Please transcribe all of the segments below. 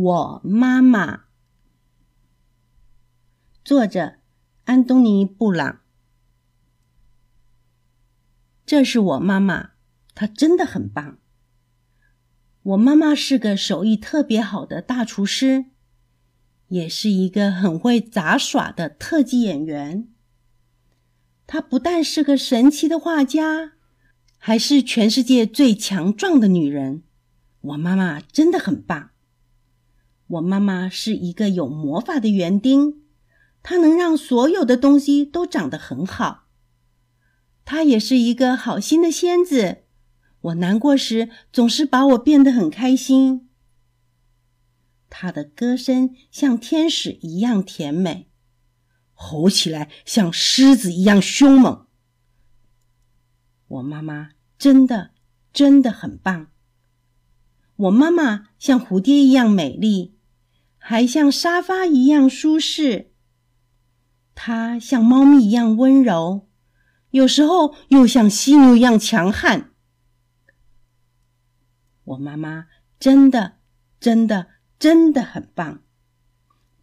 我妈妈，作者安东尼·布朗。这是我妈妈，她真的很棒。我妈妈是个手艺特别好的大厨师，也是一个很会杂耍的特技演员。她不但是个神奇的画家，还是全世界最强壮的女人。我妈妈真的很棒。我妈妈是一个有魔法的园丁，她能让所有的东西都长得很好。她也是一个好心的仙子，我难过时总是把我变得很开心。她的歌声像天使一样甜美，吼起来像狮子一样凶猛。我妈妈真的真的很棒。我妈妈像蝴蝶一样美丽。还像沙发一样舒适，它像猫咪一样温柔，有时候又像犀牛一样强悍。我妈妈真的、真的、真的很棒。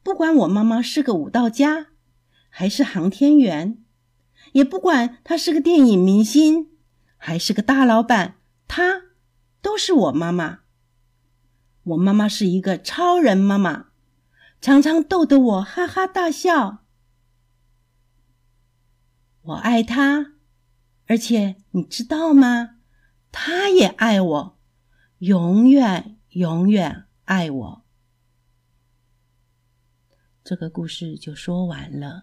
不管我妈妈是个舞蹈家，还是航天员，也不管她是个电影明星，还是个大老板，她都是我妈妈。我妈妈是一个超人妈妈。常常逗得我哈哈大笑。我爱他，而且你知道吗？他也爱我，永远永远爱我。这个故事就说完了。